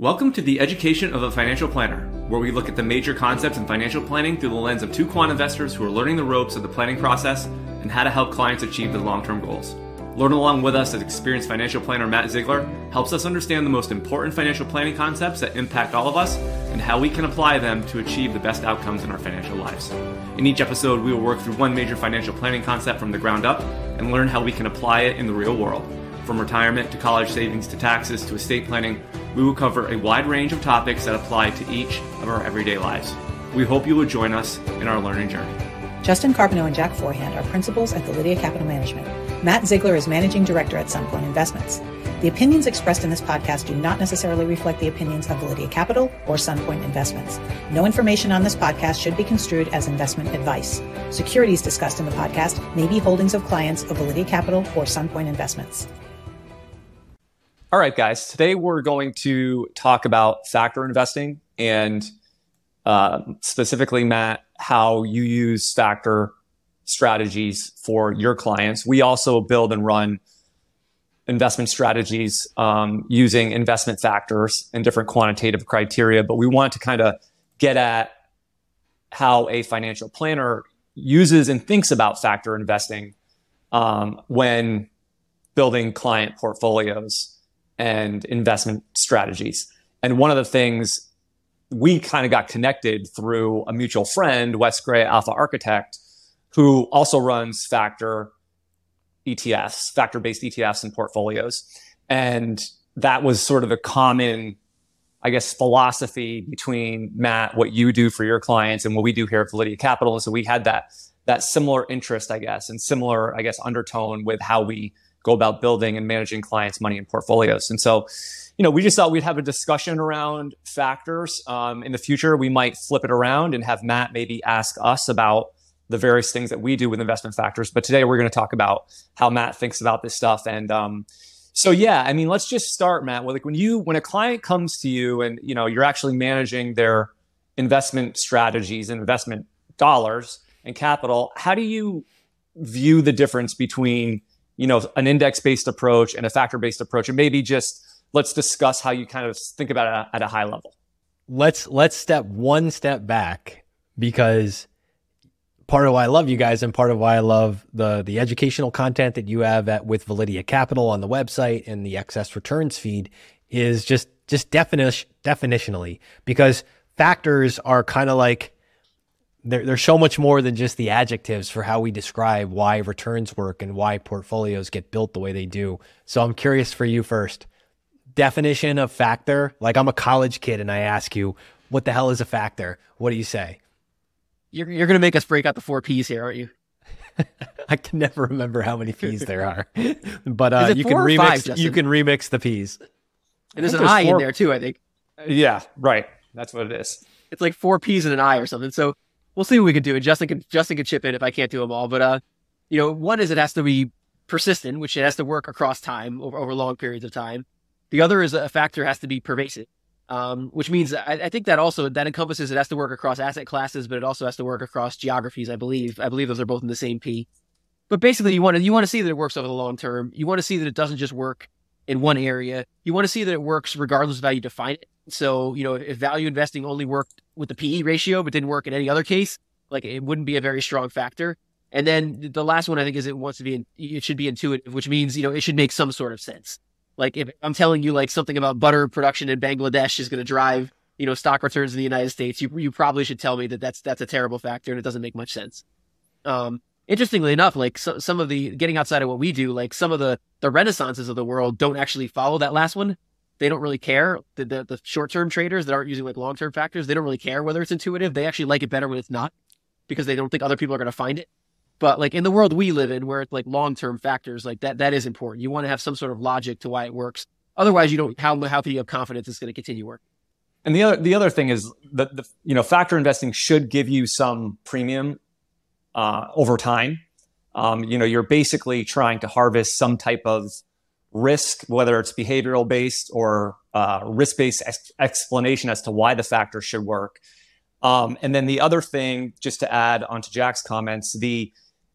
Welcome to the Education of a Financial Planner, where we look at the major concepts in financial planning through the lens of two quant investors who are learning the ropes of the planning process and how to help clients achieve their long term goals. Learn along with us as experienced financial planner Matt Zeigler helps us understand the most important financial planning concepts that impact all of us and how we can apply them to achieve the best outcomes in our financial lives. In each episode, we will work through one major financial planning concept from the ground up and learn how we can apply it in the real world. From retirement to college savings to taxes to estate planning, we will cover a wide range of topics that apply to each of our everyday lives. We hope you will join us in our learning journey. Justin Carbonneau and Jack Forehand are principals at Validea Capital Management. Matt Zeigler is managing director at Sunpointe Investments. The opinions expressed in this podcast do not necessarily reflect the opinions of Validea Capital or Sunpointe Investments. No information on this podcast should be construed as investment advice. Securities discussed in the podcast may be holdings of clients of Validea Capital or Sunpointe Investments. All right, guys. Today we're going to talk about factor investing and uh, specifically, Matt, how you use factor strategies for your clients. We also build and run investment strategies um, using investment factors and different quantitative criteria, but we want to kind of get at how a financial planner uses and thinks about factor investing um, when building client portfolios and investment strategies. And one of the things we kind of got connected through a mutual friend, Wes Gray, Alpha Architect, who also runs factor ETFs, factor based ETFs and portfolios. And that was sort of a common, I guess, philosophy between Matt, what you do for your clients and what we do here at Validea Capital. So we had that that similar interest, I guess, and similar, I guess, undertone with how we go about building and managing clients' money and portfolios. And so, you know, we just thought we'd have a discussion around factors. Um, in the future, we might flip it around and have Matt maybe ask us about the various things that we do with investment factors. But today we're going to talk about how Matt thinks about this stuff. And um, so, yeah, I mean, let's just start, Matt. With like when you when a client comes to you and you know you're actually managing their investment strategies and investment dollars and capital, how do you view the difference between you know, an index based approach and a factor based approach, and maybe just let's discuss how you kind of think about it at a high level. Let's let's step one step back because part of why I love you guys and part of why I love the the educational content that you have at with Validea Capital on the website and the excess returns feed is just just definition definitionally because factors are kind of like there, there's so much more than just the adjectives for how we describe why returns work and why portfolios get built the way they do. So I'm curious for you first. Definition of factor. Like I'm a college kid and I ask you, what the hell is a factor? What do you say? You're, you're going to make us break out the four P's here, aren't you? I can never remember how many P's there are, but uh, you can remix. Five, you can remix the P's. And there's an I four... in there too. I think. Yeah, right. That's what it is. It's like four P's and an I or something. So we'll see what we can do. And Justin can Justin can chip in if I can't do them all. But uh, you know, one is it has to be persistent, which it has to work across time over, over long periods of time. The other is a factor has to be pervasive, um, which means I, I, think that also that encompasses it has to work across asset classes, but it also has to work across geographies. I believe I believe those are both in the same P. But basically, you want to you want to see that it works over the long term. You want to see that it doesn't just work in one area. You want to see that it works regardless of how you define it. So, you know, if value investing only worked with the PE ratio, but didn't work in any other case, like it wouldn't be a very strong factor. And then the last one I think is it wants to be, in, it should be intuitive, which means, you know, it should make some sort of sense. Like if I'm telling you like something about butter production in Bangladesh is going to drive, you know, stock returns in the United States, you, you probably should tell me that that's, that's a terrible factor and it doesn't make much sense. Um, interestingly enough, like so, some of the getting outside of what we do, like some of the, the renaissances of the world don't actually follow that last one they don't really care. The, the, the short term traders that aren't using like long term factors, they don't really care whether it's intuitive. They actually like it better when it's not because they don't think other people are going to find it. But like in the world we live in, where it's like long term factors, like that that is important. You want to have some sort of logic to why it works. Otherwise, you don't. How how can you have confidence it's going to continue working? And the other the other thing is that the you know factor investing should give you some premium uh, over time. Um, you know, you're basically trying to harvest some type of risk, whether it's behavioral based or uh, risk based ex- explanation as to why the factor should work. Um, and then the other thing, just to add onto Jack's comments, the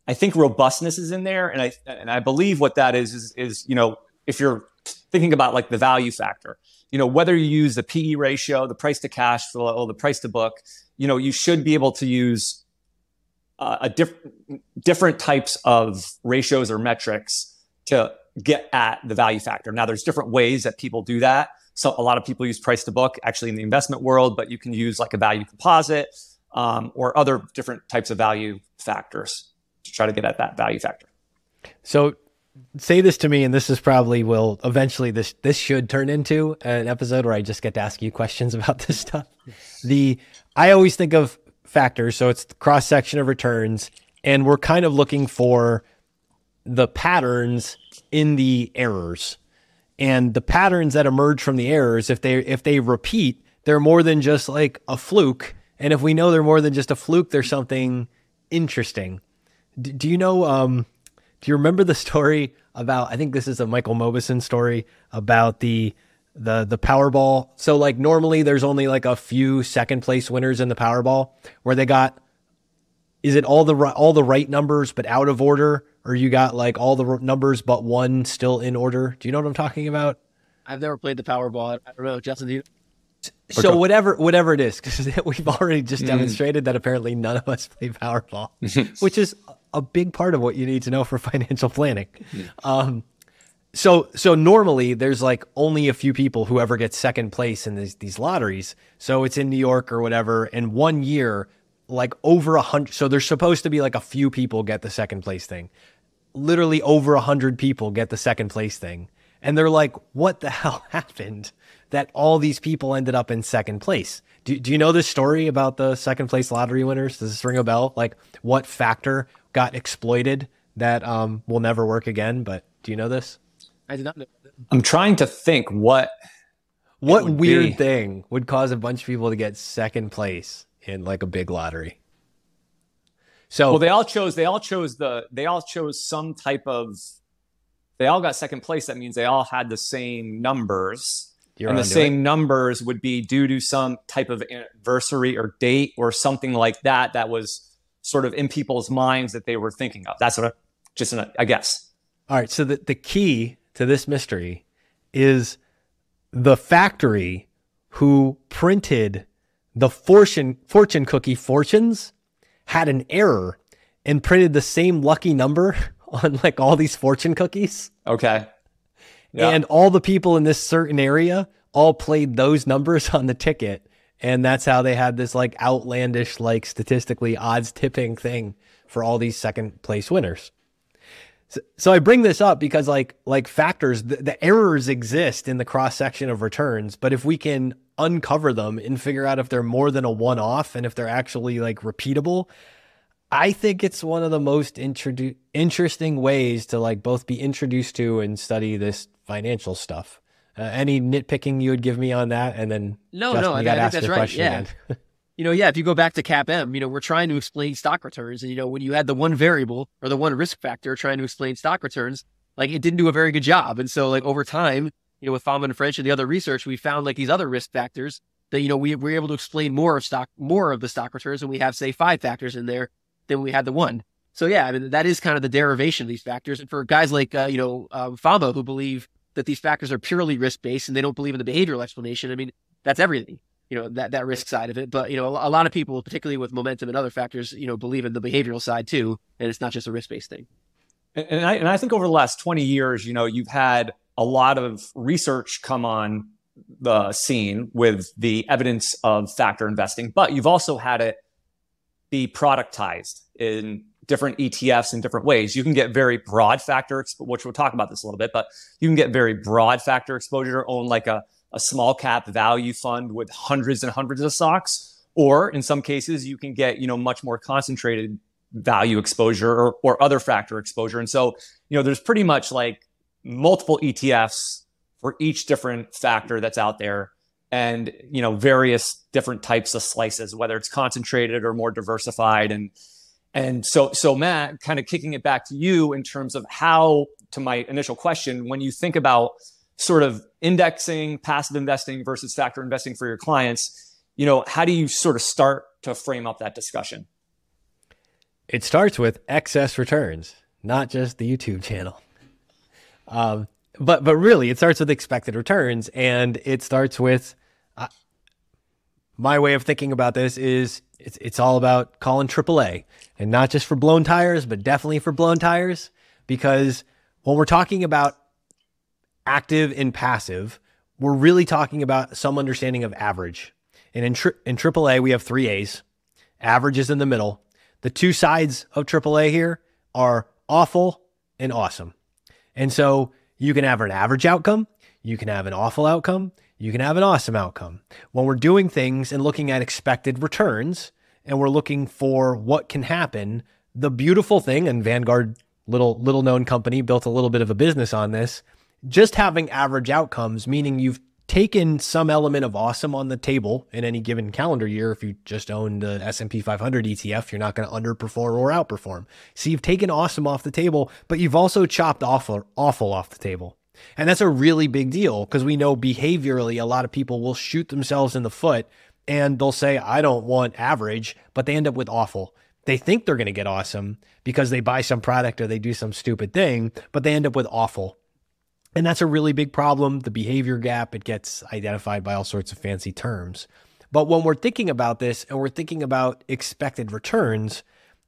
I think robustness is in there, and I and I believe what that is is is you know if you're thinking about like the value factor, you know, whether you use the PE ratio, the price to cash flow, the price to book, you know, you should be able to use uh, a different different types of ratios or metrics to get at the value factor. Now, there's different ways that people do that. So a lot of people use price to book actually in the investment world, but you can use like a value composite um, or other different types of value factors to try to get at that value factor. So say this to me and this is probably will eventually this this should turn into an episode where I just get to ask you questions about this stuff. The I always think of factors, so it's cross section of returns and we're kind of looking for the patterns in the errors. And the patterns that emerge from the errors if they if they repeat, they're more than just like a fluke. And if we know they're more than just a fluke, there's something interesting. D- do you know um do you remember the story about? I think this is a Michael Mauboussin story about the the the Powerball. So like normally there's only like a few second place winners in the Powerball where they got is it all the all the right numbers but out of order or you got like all the numbers but one still in order? Do you know what I'm talking about? I've never played the Powerball. I don't know, Justin. Do you? So whatever whatever it is, because we've already just mm. demonstrated that apparently none of us play Powerball, which is a big part of what you need to know for financial planning. Yeah. Um, so so normally there's like only a few people who ever get second place in these these lotteries. So it's in New York or whatever. And one year, like over a hundred. So there's supposed to be like a few people get the second place thing. Literally over a hundred people get the second place thing, and they're like, "What the hell happened?" That all these people ended up in second place. Do, do you know this story about the second place lottery winners? Does this ring a bell? Like, what factor got exploited that um, will never work again. But do you know this? I did not know. I'm trying to think what what weird be. thing would cause a bunch of people to get second place in like a big lottery. So well, they all chose. They all chose the. They all chose some type of. They all got second place. That means they all had the same numbers. You're and the same it. numbers would be due to some type of anniversary or date or something like that that was sort of in people's minds that they were thinking of. That's what I, just an, I guess. All right. So the, the key to this mystery is the factory who printed the fortune fortune cookie fortunes had an error and printed the same lucky number on like all these fortune cookies. Okay. Yeah. And all the people in this certain area all played those numbers on the ticket and that's how they had this like outlandish, like statistically odds tipping thing for all these second place winners. So, so I bring this up because like like factors, the, the errors exist in the cross section of returns, but if we can uncover them and figure out if they're more than a one off and if they're actually like repeatable, I think it's one of the most introdu- interesting ways to like both be introduced to and study this financial stuff. Uh, any nitpicking you would give me on that, and then no, Justin, no, I, I think that's right. Yeah. you know, yeah, if you go back to CAPM, you know, we're trying to explain stock returns. And, you know, when you had the one variable or the one risk factor trying to explain stock returns, like it didn't do a very good job. And so, like, over time, you know, with Fama and French and the other research, we found like these other risk factors that, you know, we were able to explain more of stock, more of the stock returns. And we have, say, five factors in there than we had the one. So, yeah, I mean, that is kind of the derivation of these factors. And for guys like, uh, you know, uh, Fama who believe that these factors are purely risk based and they don't believe in the behavioral explanation. I mean, that's everything, you know, that, that risk side of it. But, you know, a, a lot of people, particularly with momentum and other factors, you know, believe in the behavioral side too. And it's not just a risk based thing. And, and, I, and I think over the last 20 years, you know, you've had a lot of research come on the scene with the evidence of factor investing, but you've also had it be productized in different ETFs in different ways. You can get very broad factor, exposure, which we'll talk about this a little bit, but you can get very broad factor exposure, own like a, a small cap value fund with hundreds and hundreds of stocks. Or in some cases, you can get, you know, much more concentrated value exposure or, or other factor exposure. And so, you know, there's pretty much like multiple ETFs for each different factor that's out there and, you know, various different types of slices, whether it's concentrated or more diversified. And, and so, so Matt, kind of kicking it back to you in terms of how, to my initial question, when you think about sort of indexing, passive investing versus factor investing for your clients, you know, how do you sort of start to frame up that discussion? It starts with excess returns, not just the YouTube channel. Um, but but really, it starts with expected returns, and it starts with uh, my way of thinking about this is it's it's all about calling AAA, and not just for blown tires, but definitely for blown tires, because when we're talking about active and passive, we're really talking about some understanding of average. And in, tri- in AAA, we have three A's. Average is in the middle. The two sides of AAA here are awful and awesome. And so you can have an average outcome, you can have an awful outcome, you can have an awesome outcome. When we're doing things and looking at expected returns and we're looking for what can happen, the beautiful thing, and Vanguard, little little known company, built a little bit of a business on this, just having average outcomes, meaning you've taken some element of awesome on the table in any given calendar year. If you just own the S&P 500 ETF you're not going to underperform or outperform. So you've taken awesome off the table but you've also chopped awful awful off the table. And that's a really big deal because we know behaviorally a lot of people will shoot themselves in the foot and they'll say I don't want average but they end up with awful. They think they're going to get awesome because they buy some product or they do some stupid thing but they end up with awful and that's a really big problem. The behavior gap, it gets identified by all sorts of fancy terms. But when we're thinking about this and we're thinking about expected returns,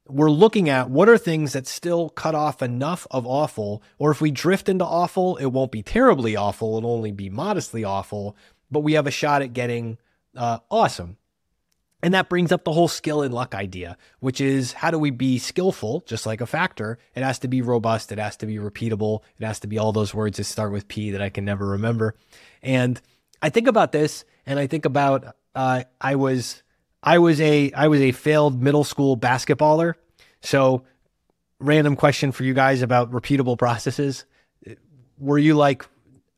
we're looking at what are things that still cut off enough of awful, or if we drift into awful, it won't be terribly awful, it'll only be modestly awful, but we have a shot at getting uh, awesome. And that brings up the whole skill and luck idea, which is how do we be skillful, just like a factor? It has to be robust, it has to be repeatable, it has to be all those words that start with P that I can never remember. And I think about this, and I think about uh, I was I was a I was a failed middle school basketballer. So, random question for you guys about repeatable processes. Were you like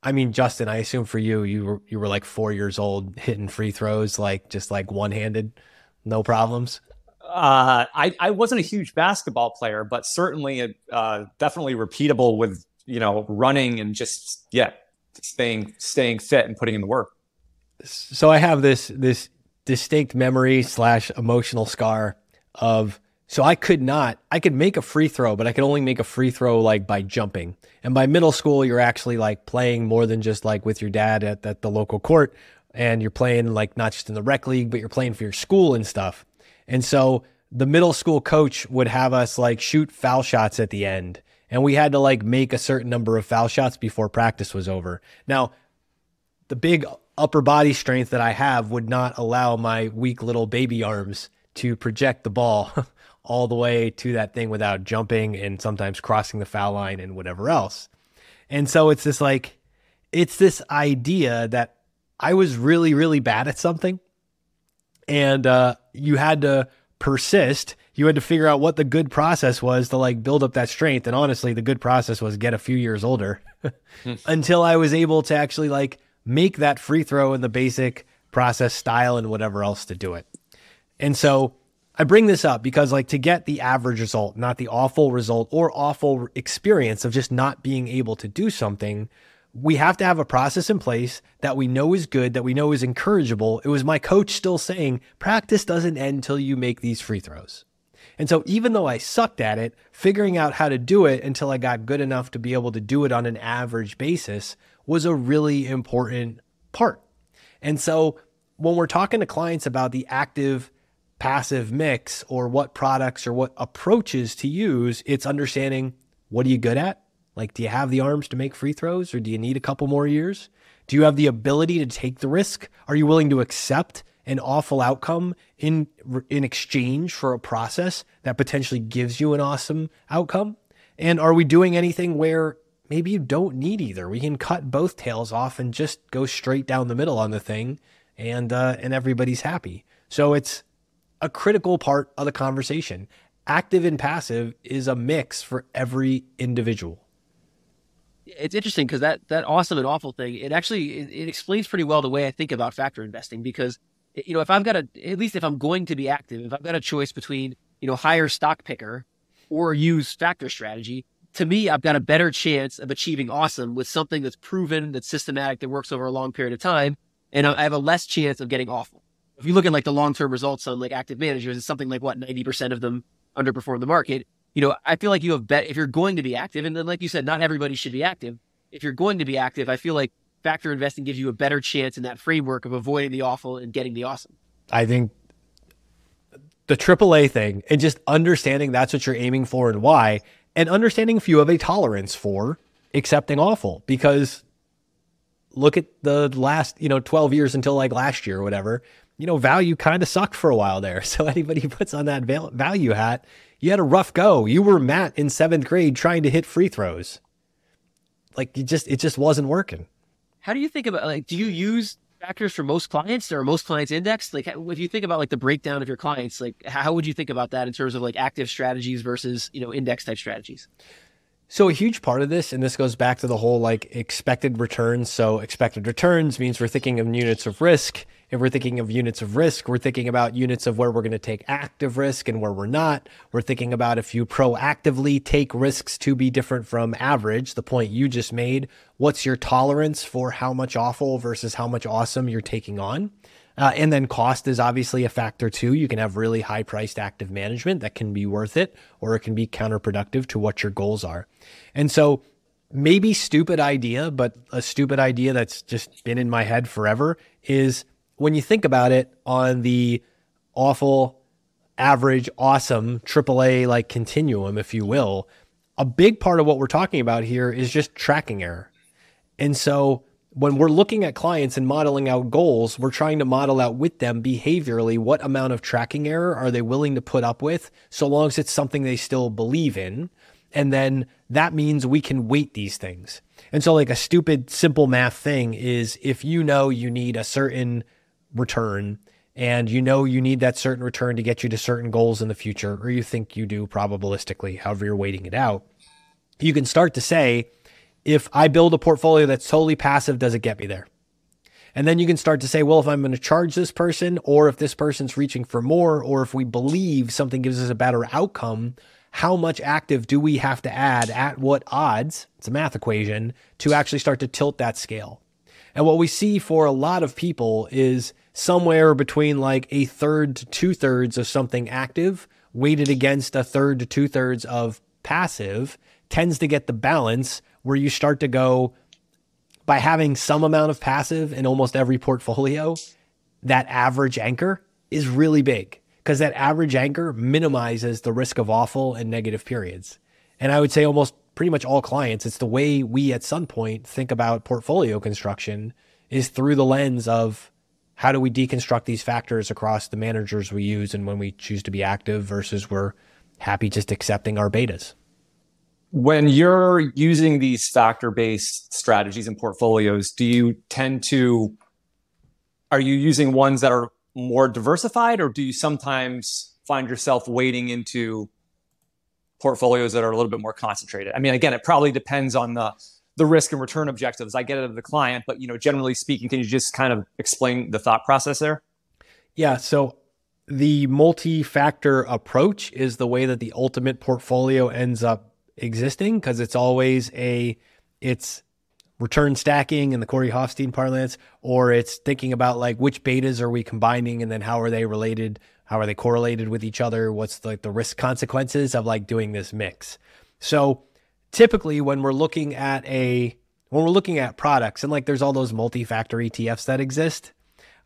I mean, Justin, I assume for you, you were you were like four years old, hitting free throws like just like one handed, no problems. Uh, I I wasn't a huge basketball player, but certainly uh, definitely repeatable with you know running and just yeah, staying staying fit and putting in the work. So I have this this distinct memory slash emotional scar of so I could not, I could make a free throw, but I could only make a free throw like by jumping. And by middle school, you're actually like playing more than just like with your dad at, at the local court. And you're playing like not just in the rec league, but you're playing for your school and stuff. And so the middle school coach would have us like shoot foul shots at the end. And we had to like make a certain number of foul shots before practice was over. Now, the big upper body strength that I have would not allow my weak little baby arms to project the ball all the way to that thing without jumping and sometimes crossing the foul line and whatever else. And so it's this like, it's this idea that I was really, really bad at something. And uh, you had to persist. You had to figure out what the good process was to like build up that strength. And honestly, the good process was get a few years older hmm. until I was able to actually like make that free throw in the basic process style and whatever else to do it. And so I bring this up because, like, to get the average result, not the awful result or awful experience of just not being able to do something, we have to have a process in place that we know is good, that we know is encourageable. It was my coach still saying, practice doesn't end until you make these free throws. And so, even though I sucked at it, figuring out how to do it until I got good enough to be able to do it on an average basis was a really important part. And so, when we're talking to clients about the active passive mix or what products or what approaches to use. It's understanding what are you good at? Like, do you have the arms to make free throws or do you need a couple more years? Do you have the ability to take the risk? Are you willing to accept an awful outcome in in exchange for a process that potentially gives you an awesome outcome? And are we doing anything where maybe you don't need either? We can cut both tails off and just go straight down the middle on the thing, and uh, and everybody's happy. So it's a critical part of the conversation. Active and passive is a mix for every individual. It's interesting because that that awesome and awful thing it actually it, it, explains pretty well the way I think about factor investing because you know if I've got a at least if I'm going to be active if I've got a choice between you know hire stock picker or use factor strategy to me I've got a better chance of achieving awesome with something that's proven that's systematic that works over a long period of time and I have a less chance of getting awful if you look at like the long term results on like active managers, it's something like what ninety percent of them underperform the market. You know, I feel like you have bet if you're going to be active, and then like you said, not everybody should be active. if you're going to be active, I feel like factor investing gives you a better chance in that framework of avoiding the awful and getting the awesome. I think the AAA thing and just understanding that's what you're aiming for and why, and understanding if you have a tolerance for accepting awful because look at the last, you know, 12 years until like last year or whatever, you know, value kind of sucked for a while there. So anybody who puts on that value hat, you had a rough go. You were Matt in seventh grade trying to hit free throws. Like you just, it just wasn't working. How do you think about like, do you use factors for most clients or most clients indexed? Like if you think about like the breakdown of your clients, like how would you think about that in terms of like active strategies versus, you know, index type strategies? So a huge part of this, and this goes back to the whole like expected returns. So expected returns means we're thinking of units of risk. If we're thinking of units of risk, we're thinking about units of where we're going to take active risk and where we're not. We're thinking about if you proactively take risks to be different from average, the point you just made. What's your tolerance for how much awful versus how much awesome you're taking on? Uh, and then cost is obviously a factor too. You can have really high priced active management that can be worth it, or it can be counterproductive to what your goals are. And so, maybe stupid idea, but a stupid idea that's just been in my head forever is when you think about it on the awful, average, awesome AAA like continuum, if you will, a big part of what we're talking about here is just tracking error. And so when we're looking at clients and modeling out goals, we're trying to model out with them behaviorally what amount of tracking error are they willing to put up with, so long as it's something they still believe in. And then that means we can weight these things. And so, like a stupid, simple math thing is if you know you need a certain return and you know you need that certain return to get you to certain goals in the future, or you think you do probabilistically, however you're weighting it out, you can start to say, if I build a portfolio that's totally passive, does it get me there? And then you can start to say, well, if I'm going to charge this person, or if this person's reaching for more, or if we believe something gives us a better outcome, how much active do we have to add at what odds? It's a math equation to actually start to tilt that scale. And what we see for a lot of people is somewhere between like a third to two thirds of something active weighted against a third to two thirds of passive tends to get the balance where you start to go by having some amount of passive in almost every portfolio, that average anchor is really big because that average anchor minimizes the risk of awful and negative periods. And I would say almost pretty much all clients, it's the way we at Sunpointe think about portfolio construction is through the lens of how do we deconstruct these factors across the managers we use and when we choose to be active versus we're happy just accepting our betas when you're using these factor based strategies and portfolios, do you tend to, are you using ones that are more diversified or do you sometimes find yourself wading into portfolios that are a little bit more concentrated? I mean, again, it probably depends on the, the risk and return objectives. I get it of the client, but you know, generally speaking, can you just kind of explain the thought process there? Yeah. So the multi-factor approach is the way that the ultimate portfolio ends up existing because it's always a it's return stacking in the Corey Hoffstein parlance, or it's thinking about like which betas are we combining and then how are they related? How are they correlated with each other? What's like the risk consequences of like doing this mix? So typically when we're looking at a when we're looking at products and like there's all those multi-factor ETFs that exist,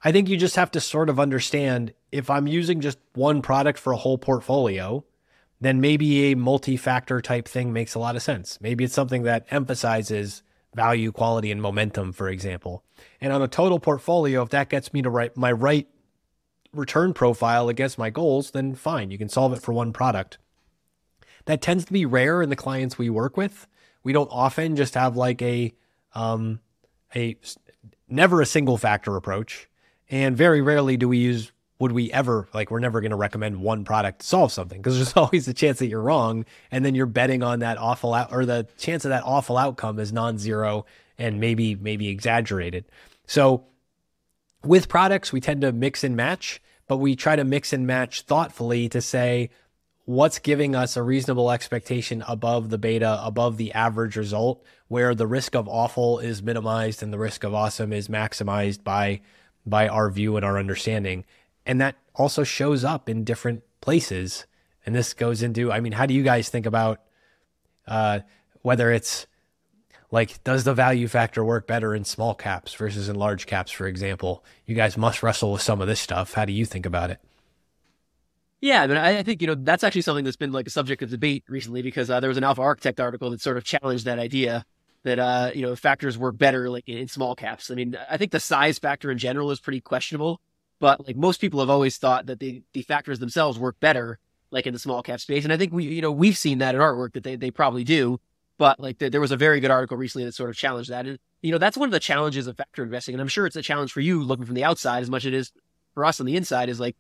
I think you just have to sort of understand if I'm using just one product for a whole portfolio, then maybe a multi factor type thing makes a lot of sense. Maybe it's something that emphasizes value, quality, and momentum, for example. And on a total portfolio, if that gets me to right, my right return profile against my goals, then fine, you can solve it for one product. That tends to be rare in the clients we work with. We don't often just have like a um, a never a single factor approach, and very rarely do we use would we ever like we're never going to recommend one product to solve something because there's always a chance that you're wrong and then you're betting on that awful out or the chance of that awful outcome is non-zero and maybe maybe exaggerated so with products we tend to mix and match but we try to mix and match thoughtfully to say what's giving us a reasonable expectation above the beta above the average result where the risk of awful is minimized and the risk of awesome is maximized by by our view and our understanding and that also shows up in different places. And this goes into, I mean, how do you guys think about uh, whether it's Like, does the value factor work better in small caps versus in large caps, for example? You guys must wrestle with some of this stuff. How do you think about it? Yeah, mean, I, think you know that's actually something that's been like a subject of debate recently because uh, there was an Alpha Architect article that sort of challenged that idea that uh, you know factors work better like in, in small caps. I mean, I think the size factor in general is pretty questionable, but like most people have always thought that the the factors themselves work better like in the small cap space, and I think we you know we've seen that in artwork that they they probably do. But like the, there was a very good article recently that sort of challenged that, and you know that's one of the challenges of factor investing, and I'm sure it's a challenge for you looking from the outside as much as it is for us on the inside. Is like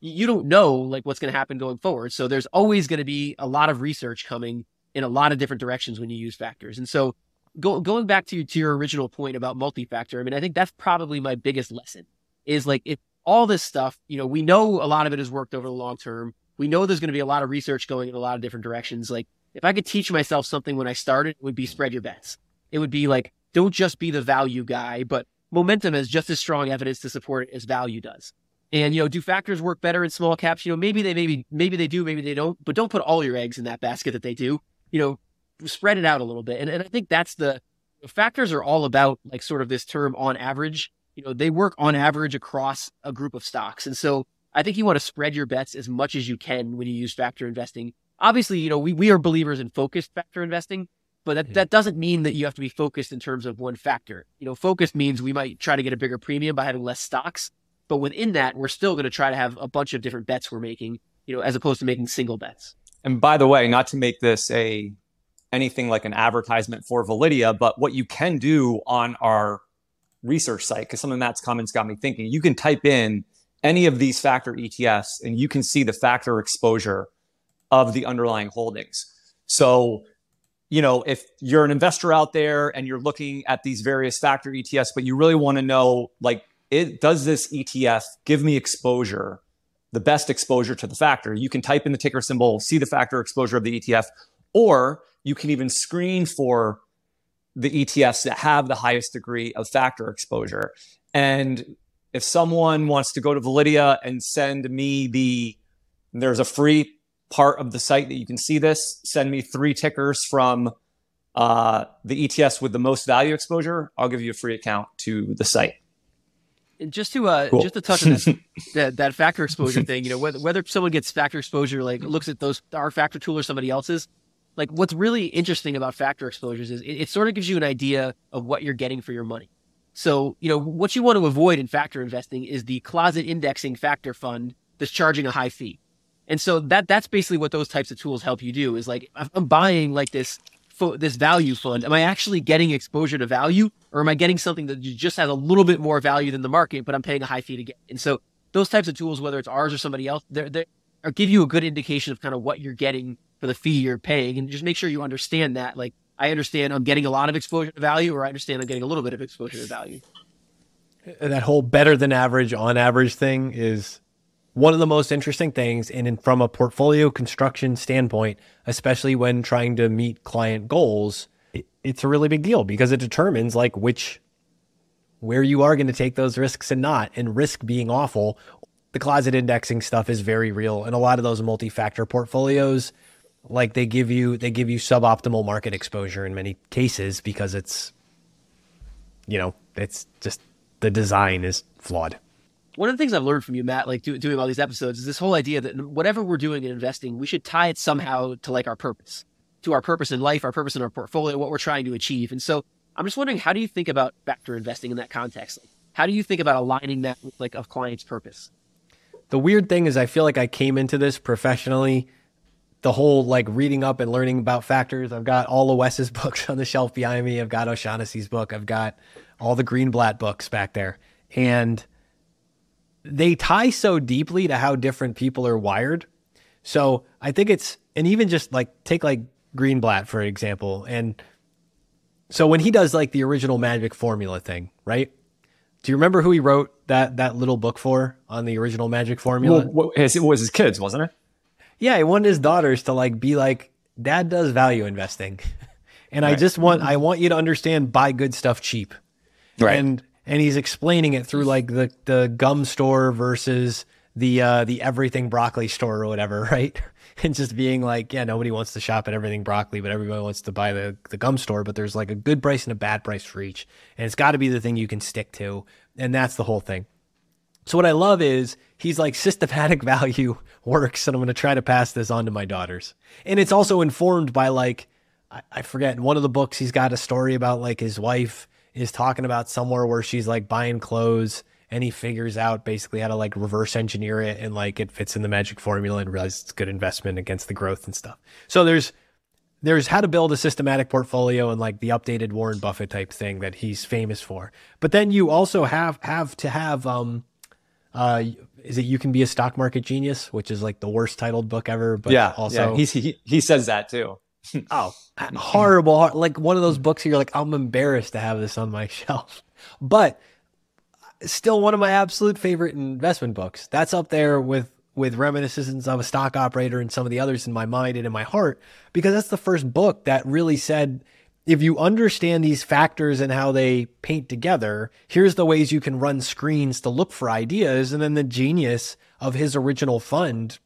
you don't know like what's going to happen going forward. So there's always going to be a lot of research coming in a lot of different directions when you use factors. And so go, going back to, to your original point about multi-factor, I mean, I think that's probably my biggest lesson is like if all this stuff, you know, we know a lot of it has worked over the long term. We know there's going to be a lot of research going in a lot of different directions. Like if I could teach myself something when I started, it would be spread your bets. It would be like, don't just be the value guy, but momentum has just as strong evidence to support it as value does. And you know, do factors work better in small caps? You know, maybe they maybe maybe they do, maybe they don't, but don't put all your eggs in that basket that they do. You know, spread it out a little bit. And and I think that's the factors are all about like sort of this term on average. You know, they work on average across a group of stocks. And so I think you want to spread your bets as much as you can when you use factor investing. Obviously, you know, we, we are believers in focused factor investing, but that, that doesn't mean that you have to be focused in terms of one factor. You know, focus means we might try to get a bigger premium by having less stocks but within that, we're still going to try to have a bunch of different bets we're making, you know, as opposed to making single bets. And by the way, not to make this a anything like an advertisement for Validea, but what you can do on our research site, because some of Matt's comments got me thinking, you can type in any of these factor ETFs and you can see the factor exposure of the underlying holdings. So, you know, if you're an investor out there and you're looking at these various factor ETFs, but you really want to know like it does this ETF give me exposure, the best exposure to the factor? You can type in the ticker symbol, see the factor exposure of the ETF, or you can even screen for the ETFs that have the highest degree of factor exposure. And if someone wants to go to Validea and send me the, there's a free part of the site that you can see this, send me three tickers from uh, the ETFs with the most value exposure, I'll give you a free account to the site just to uh, cool. just to touch on that, that, that factor exposure thing, you know, whether whether someone gets factor exposure, like looks at those our factor tool or somebody else's, like what's really interesting about factor exposures is it, it, sort of gives you an idea of what you're getting for your money. So, you know, what you want to avoid in factor investing is the closet indexing factor fund that's charging a high fee. And so that that's basically what those types of tools help you do is like I'm buying like this this value fund, am I actually getting exposure to value or am I getting something that just has a little bit more value than the market, but I'm paying a high fee to get? And so those types of tools, whether it's ours or somebody else, they're, they give you a good indication of kind of what you're getting for the fee you're paying. And just make sure you understand that. Like, I understand I'm getting a lot of exposure to value, or I understand I'm getting a little bit of exposure to value. Uh, that whole better than average on average thing is one of the most interesting things. And from a portfolio construction standpoint, especially when trying to meet client goals, it, it's a really big deal because it determines like which, where you are going to take those risks and not. And risk being awful, the closet indexing stuff is very real. And a lot of those multi factor portfolios, like they give you, they give you suboptimal market exposure in many cases because it's, you know, it's just the design is flawed one of the things I've learned from you, Matt, like do, doing all these episodes, is this whole idea that whatever we're doing in investing, we should tie it somehow to like our purpose, to our purpose in life, our purpose in our portfolio, what we're trying to achieve. And so I'm just wondering, how do you think about factor investing in that context? How do you think about aligning that with like a client's purpose? The weird thing is, I feel like I came into this professionally. The whole like reading up and learning about factors. I've got all of Wes's books on the shelf behind me. I've got O'Shaughnessy's book. I've got all the Greenblatt books back there. And they tie so deeply to how different people are wired. So I think it's, and even just like take like Greenblatt, for example. And so when he does like the original magic formula thing, right? Do you remember who he wrote that, that little book for on the original magic formula? Well, it was his kids, wasn't it? Yeah. He wanted his daughters to like be like, dad does value investing. and right. I just want, I want you to understand buy good stuff cheap. Right. And and he's explaining it through like the the gum store versus the uh, the everything broccoli store or whatever, right? and just being like, yeah, nobody wants to shop at everything broccoli, but everybody wants to buy the, the gum store. But there's like a good price and a bad price for each. And it's got to be the thing you can stick to. And that's the whole thing. So what I love is he's like systematic value works, and I'm going to try to pass this on to my daughters. And it's also informed by like, I, I forget, one of the books, he's got a story about like his wife is talking about somewhere where she's like buying clothes and he figures out basically how to like reverse engineer it and like it fits in the magic formula and realizes it's good investment against the growth and stuff. So there's there's how to build a systematic portfolio and like the updated Warren Buffett type thing that he's famous for. But then you also have have to have um uh is it you can be a stock market genius, which is like the worst titled book ever, but yeah, also yeah. He's, he he says that too. oh, horrible! Like one of those books. You're like, I'm embarrassed to have this on my shelf, but still one of my absolute favorite investment books. That's up there with with reminiscences of a stock operator and some of the others in my mind and in my heart because that's the first book that really said if you understand these factors and how they paint together, here's the ways you can run screens to look for ideas. And then the genius of his original fund,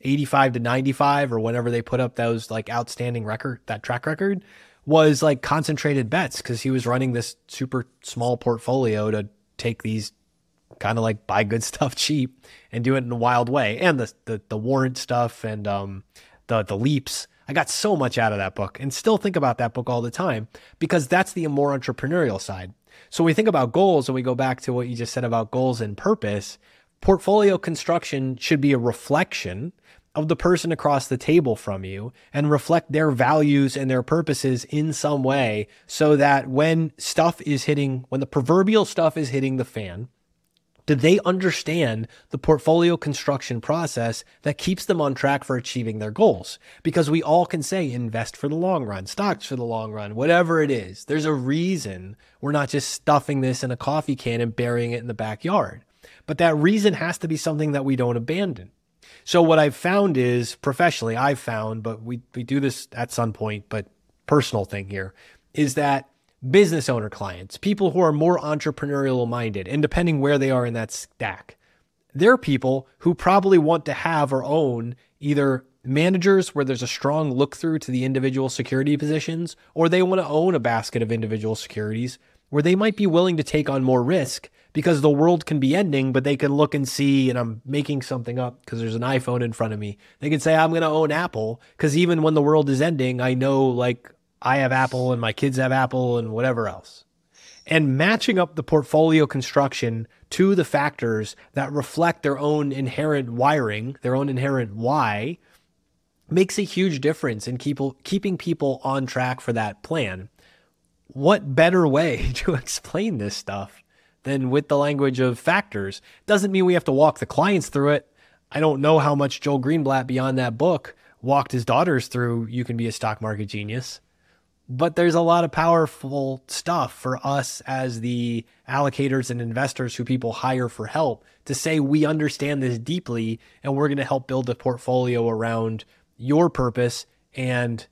85 to 95, or whenever they put up those like outstanding record, that track record, was like concentrated bets because he was running this super small portfolio to take these kind of like buy good stuff cheap and do it in a wild way. And the the, the warrant stuff and um, the the leaps. I got so much out of that book and still think about that book all the time because that's the more entrepreneurial side. So we think about goals and we go back to what you just said about goals and purpose, portfolio construction should be a reflection of the person across the table from you and reflect their values and their purposes in some way so that when stuff is hitting, when the proverbial stuff is hitting the fan, do they understand the portfolio construction process that keeps them on track for achieving their goals? Because we all can say invest for the long run, stocks for the long run, whatever it is. There's a reason we're not just stuffing this in a coffee can and burying it in the backyard. But that reason has to be something that we don't abandon. So what I've found is professionally, I've found, but we, we do this at some point, but personal thing here is that business owner clients, people who are more entrepreneurial minded, and depending where they are in that stack, they're people who probably want to have or own either managers where there's a strong look through to the individual security positions, or they want to own a basket of individual securities where they might be willing to take on more risk because the world can be ending, but they can look and see, and I'm making something up because there's an iPhone in front of me. They can say, I'm going to own Apple because even when the world is ending, I know like I have Apple and my kids have Apple and whatever else. And matching up the portfolio construction to the factors that reflect their own inherent wiring, their own inherent why, makes a huge difference in keep, keeping people on track for that plan. What better way to explain this stuff than with the language of factors. Doesn't mean we have to walk the clients through it. I don't know how much Joel Greenblatt beyond that book walked his daughters through You Can Be a Stock Market Genius. But there's a lot of powerful stuff for us as the allocators and investors who people hire for help to say, we understand this deeply and we're going to help build a portfolio around your purpose and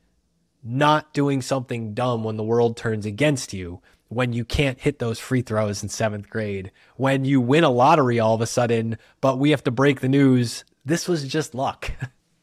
not doing something dumb when the world turns against you when you can't hit those free throws in seventh grade, when you win a lottery all of a sudden, but we have to break the news. This was just luck.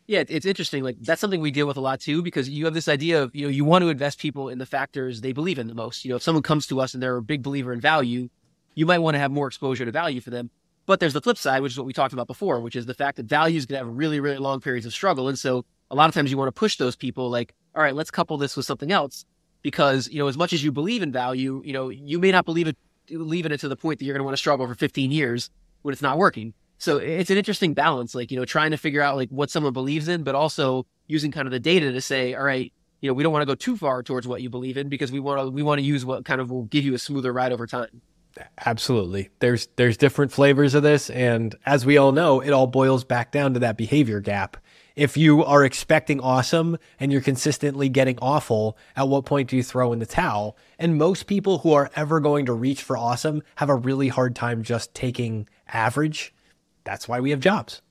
Yeah, it's interesting. Like that's something we deal with a lot too, because you have this idea of, you know, you want to invest people in the factors they believe in the most. You know, if someone comes to us and they're a big believer in value, you might want to have more exposure to value for them. But there's the flip side, which is what we talked about before, which is the fact that value is going to have really, really long periods of struggle. And so a lot of times you want to push those people like, all right, let's couple this with something else because you know as much as you believe in value, you know you may not believe it, believe in it to the point that you're going to want to struggle for 15 years when it's not working. So it's an interesting balance, like you know trying to figure out like what someone believes in, but also using kind of the data to say, all right, you know we don't want to go too far towards what you believe in because we want to we want to use what kind of will give you a smoother ride over time. Absolutely. There's there's different flavors of this and as we all know, it all boils back down to that behavior gap if you are expecting awesome and you're consistently getting awful, at what point do you throw in the towel? And most people who are ever going to reach for awesome have a really hard time just taking average. That's why we have jobs.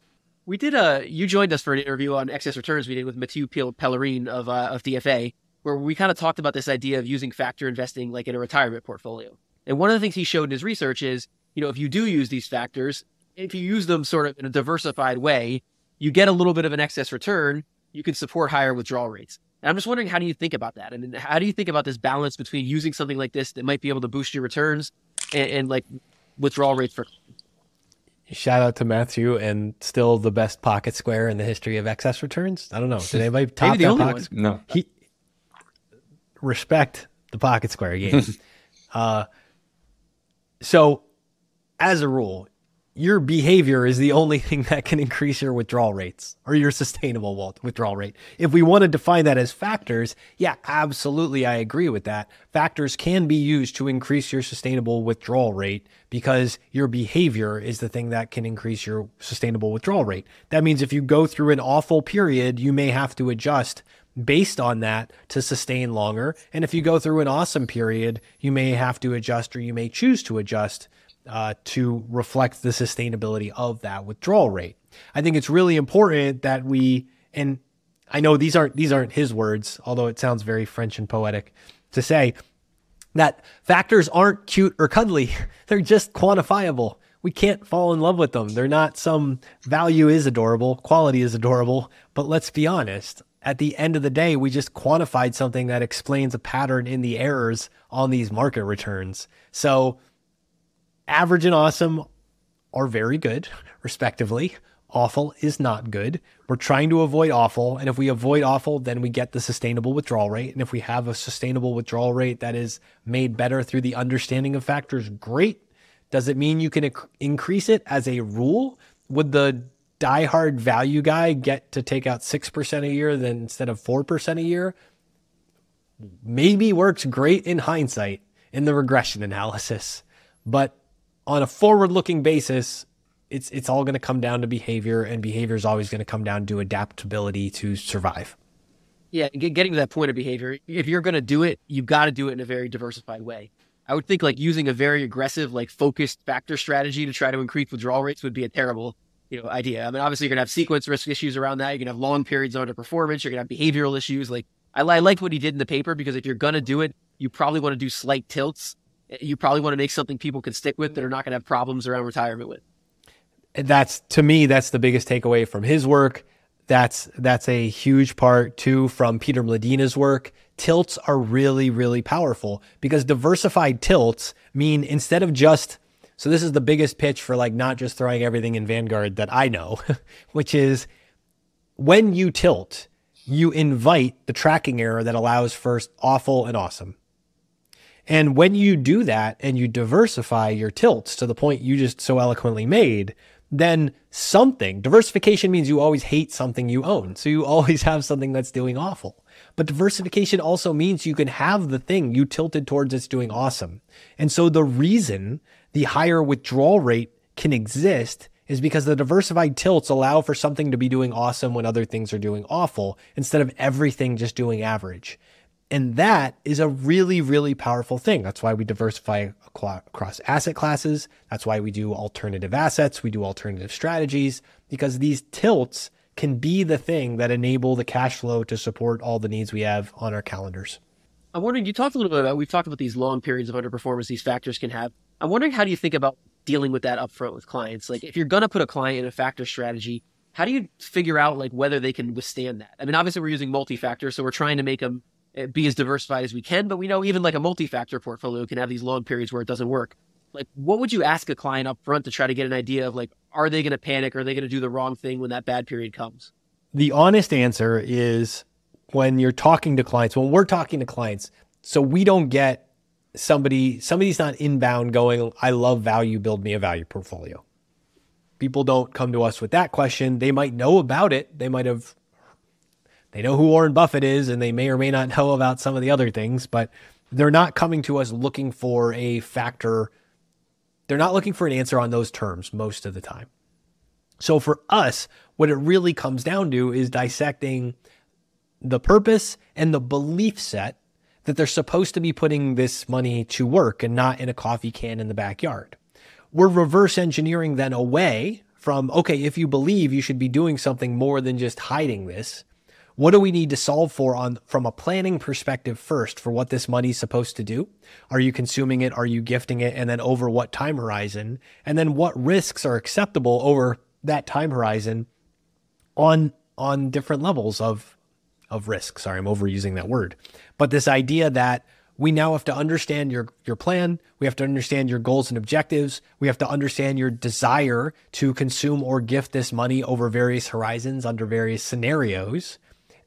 We did a. You joined us for an interview on excess returns we did with Mathieu Pellerin of uh, of DFA, where we kind of talked about this idea of using factor investing like in a retirement portfolio. And one of the things he showed in his research is, you know, if you do use these factors, if you use them sort of in a diversified way, you get a little bit of an excess return, you can support higher withdrawal rates. And I'm just wondering, how do you think about that? I mean, how do you think about this balance between using something like this that might be able to boost your returns and, and like withdrawal rates for? Shout out to Matthew and still the best pocket square in the history of excess returns. I don't know. Did anybody top Maybe the that only pocket? one. No. He respect the pocket square game. uh, so, as a rule, your behavior is the only thing that can increase your withdrawal rates or your sustainable withdrawal rate. If we want to define that as factors, yeah, absolutely, I agree with that. Factors can be used to increase your sustainable withdrawal rate because your behavior is the thing that can increase your sustainable withdrawal rate. That means if you go through an awful period, you may have to adjust based on that to sustain longer. And if you go through an awesome period, you may have to adjust or you may choose to adjust uh, to reflect the sustainability of that withdrawal rate. I think it's really important that we, and I know these aren't these aren't his words, although it sounds very French and poetic to say that factors aren't cute or cuddly; they're just quantifiable. We can't fall in love with them. They're not some value is adorable, quality is adorable, but let's be honest. At the end of the day, we just quantified something that explains a pattern in the errors on these market returns. So average and awesome are very good, respectively. Awful is not good. We're trying to avoid awful. And if we avoid awful, then we get the sustainable withdrawal rate. And if we have a sustainable withdrawal rate that is made better through the understanding of factors, great. Does it mean you can inc- increase it as a rule? Would the diehard value guy get to take out 6% a year then instead of 4% a year? Maybe works great in hindsight in the regression analysis. But on a forward looking basis, it's it's all going to come down to behavior, and behavior is always going to come down to adaptability to survive. Yeah, getting to that point of behavior, if you're going to do it, you've got to do it in a very diversified way. I would think like using a very aggressive, like focused factor strategy to try to increase withdrawal rates would be a terrible, you know, idea. I mean, obviously you're going to have sequence risk issues around that. You're going to have long periods of underperformance. You're going to have behavioral issues. Like I, I like what he did in the paper because if you're going to do it, you probably want to do slight tilts. You probably want to make something people can stick with that are not going to have problems around retirement with. that's to me that's the biggest takeaway from his work. That's that's a huge part too from peter medina's work. Tilts are really really powerful because diversified tilts mean instead of just so this is the biggest pitch for like not just throwing everything in vanguard that i know which is when you tilt you invite the tracking error that allows first awful and awesome and when you do that and you diversify your tilts to the point you just so eloquently made, then something, diversification means you always hate something you own. So you always have something that's doing awful. But diversification also means you can have the thing you tilted towards it's doing awesome. And so the reason the higher withdrawal rate can exist is because the diversified tilts allow for something to be doing awesome when other things are doing awful instead of everything just doing average. And that is a really, really powerful thing. That's why we diversify across asset classes. That's why we do alternative assets. We do alternative strategies because these tilts can be the thing that enable the cash flow to support all the needs we have on our calendars. I'm wondering, you talked a little bit about, we've talked about these long periods of underperformance these factors can have. I'm wondering, how do you think about dealing with that upfront with clients? Like, if you're going to put a client in a factor strategy, how do you figure out like whether they can withstand that? I mean, obviously we're using multi-factor, so we're trying to make them Eh, be as diversified as we can, but we know even like a multi-factor portfolio can have these long periods where it doesn't work. Like, what would you ask a client up front to try to get an idea of like, are they going to panic? Are they going to do the wrong thing when that bad period comes? The honest answer is when you're talking to clients, when we're talking to clients, so we don't get somebody, somebody's not inbound going, I love value, build me a value portfolio. People don't come to us with that question. They might know about it. They might have they know who Warren Buffett is and they may or may not know about some of the other things, but they're not coming to us looking for a factor. They're not looking for an answer on those terms most of the time. So for us, what it really comes down to is dissecting the purpose and the belief set that they're supposed to be putting this money to work and not in a coffee can in the backyard. We're reverse engineering then away from, okay, if you believe you should be doing something more than just hiding this, what do we need to solve for on from a planning perspective first for what this money's supposed to do? Are you consuming it? Are you gifting it? And then over what time horizon? And then what risks are acceptable over that time horizon on on different levels of of risk. Sorry, I'm overusing that word. But this idea that we now have to understand your your plan, we have to understand your goals and objectives, we have to understand your desire to consume or gift this money over various horizons under various scenarios,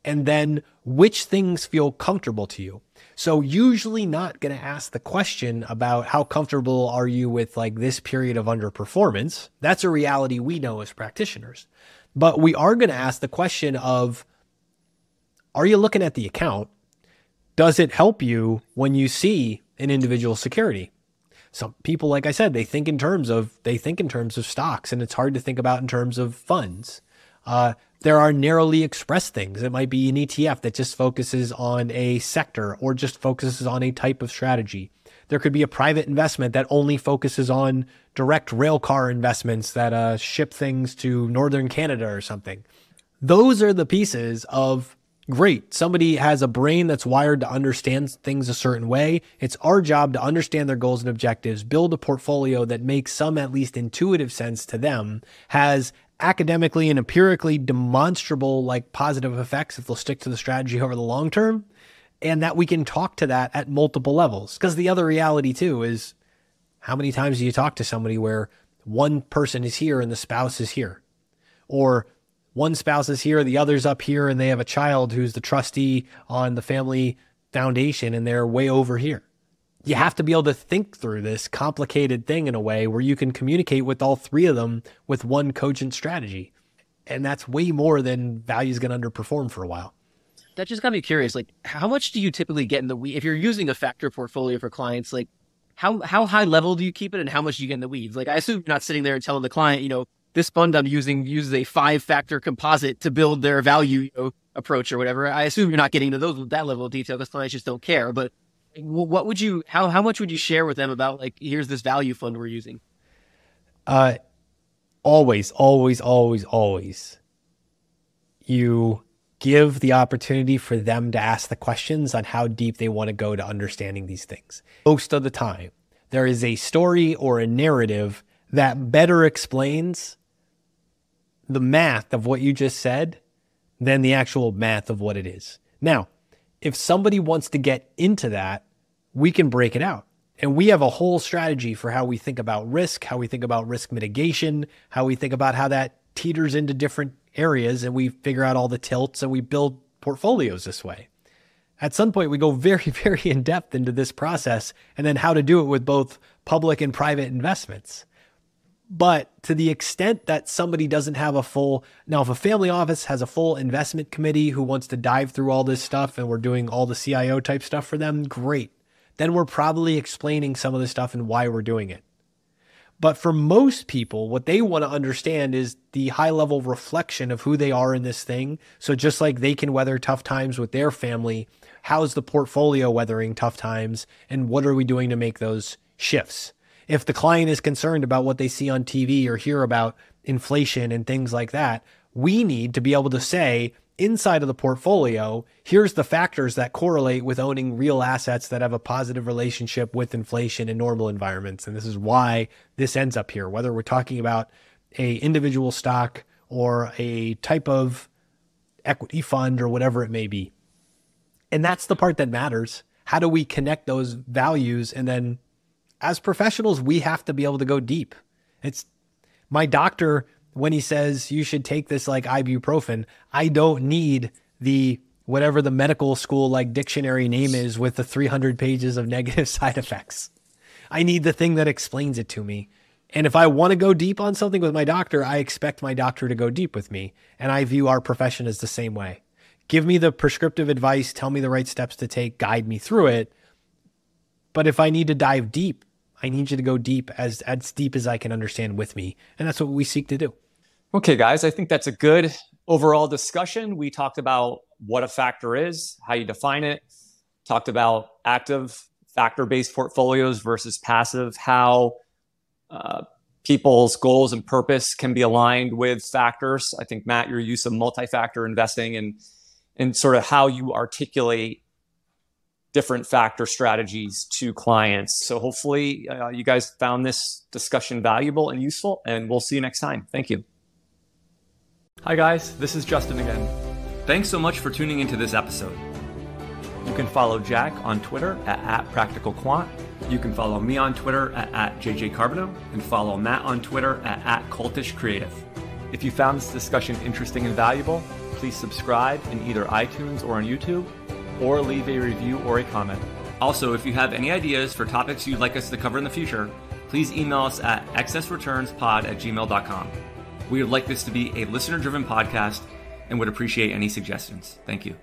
and then which things feel comfortable to you. So usually not going to ask the question about how comfortable are you with like this period of underperformance. That's a reality we know as practitioners. But we are going to ask the question of are you looking at the account? Does it help you when you see an individual security? Some people, like I said, they think in terms of they think in terms of stocks, and it's hard to think about in terms of funds. Uh, there are narrowly expressed things. It might be an ETF that just focuses on a sector or just focuses on a type of strategy. There could be a private investment that only focuses on direct rail car investments that uh, ship things to northern Canada or something. Those are the pieces of great. Somebody has a brain that's wired to understand things a certain way. It's our job to understand their goals and objectives, build a portfolio that makes some at least intuitive sense to them, has academically and empirically demonstrable like positive effects if they'll stick to the strategy over the long term and that we can talk to that at multiple levels. Because the other reality too is how many times do you talk to somebody where one person is here and the spouse is here? Or one spouse is here the other's up here and they have a child who's the trustee on the family foundation and they're way over here you have to be able to think through this complicated thing in a way where you can communicate with all three of them with one cogent strategy. And that's way more than value's going to underperform for a while. That just got me curious. Like, how much do you typically get in the weeds? If you're using a factor portfolio for clients, like, how how high level do you keep it, and how much do you get in the weeds? Like, I assume you're not sitting there and telling the client, you know, this fund I'm using uses a five factor composite to build their value you know, approach or whatever. I assume you're not getting into those that level of detail because clients just don't care. But what would you how how much would you share with them about like here's this value fund we're using? Uh, always, always, always, always. You give the opportunity for them to ask the questions on how deep they want to go to understanding these things. Most of the time, there is a story or a narrative that better explains the math of what you just said than the actual math of what it is. Now, if somebody wants to get into that, we can break it out. And we have a whole strategy for how we think about risk, how we think about risk mitigation, how we think about how that teeters into different areas, and we figure out all the tilts and we build portfolios this way. At some point, we go very, very in depth into this process and then how to do it with both public and private investments. But to the extent that somebody doesn't have a full, now, if a family office has a full investment committee who wants to dive through all this stuff and we're doing all the CIO type stuff for them, great. Then we're probably explaining some of the stuff and why we're doing it. But for most people, what they want to understand is the high level reflection of who they are in this thing. So just like they can weather tough times with their family, how's the portfolio weathering tough times? And what are we doing to make those shifts? if the client is concerned about what they see on TV or hear about inflation and things like that, we need to be able to say inside of the portfolio, here's the factors that correlate with owning real assets that have a positive relationship with inflation in normal environments. And this is why this ends up here, whether we're talking about a individual stock or a type of equity fund or whatever it may be. And that's the part that matters. How do we connect those values and then as professionals, we have to be able to go deep. It's my doctor when he says you should take this like ibuprofen, I don't need the whatever the medical school like dictionary name is with the 300 pages of negative side effects. I need the thing that explains it to me. And if I want to go deep on something with my doctor, I expect my doctor to go deep with me. And I view our profession as the same way. Give me the prescriptive advice, tell me the right steps to take, guide me through it. But if I need to dive deep, I need you to go deep as as deep as I can understand with me, and that's what we seek to do. Okay, guys, I think that's a good overall discussion. We talked about what a factor is, how you define it, talked about active factor based portfolios versus passive, how uh, people's goals and purpose can be aligned with factors. I think, Matt, your use of multi factor investing and, and sort of how you articulate different factor strategies to clients. So hopefully uh, you guys found this discussion valuable and useful, and we'll see you next time. Thank you. Hi, guys. This is Justin again. Thanks so much for tuning into this episode. You can follow Jack on Twitter at, at PracticalQuant. You can follow me on Twitter at, at JJCarbonneau and follow Matt on Twitter at, at CultishCreative. If you found this discussion interesting and valuable, please subscribe in either iTunes or on YouTube, or leave a review or a comment. Also, if you have any ideas for topics you'd like us to cover in the future, please email us at excessreturnspod at gmail.com. We would like this to be a listener driven podcast and would appreciate any suggestions. Thank you.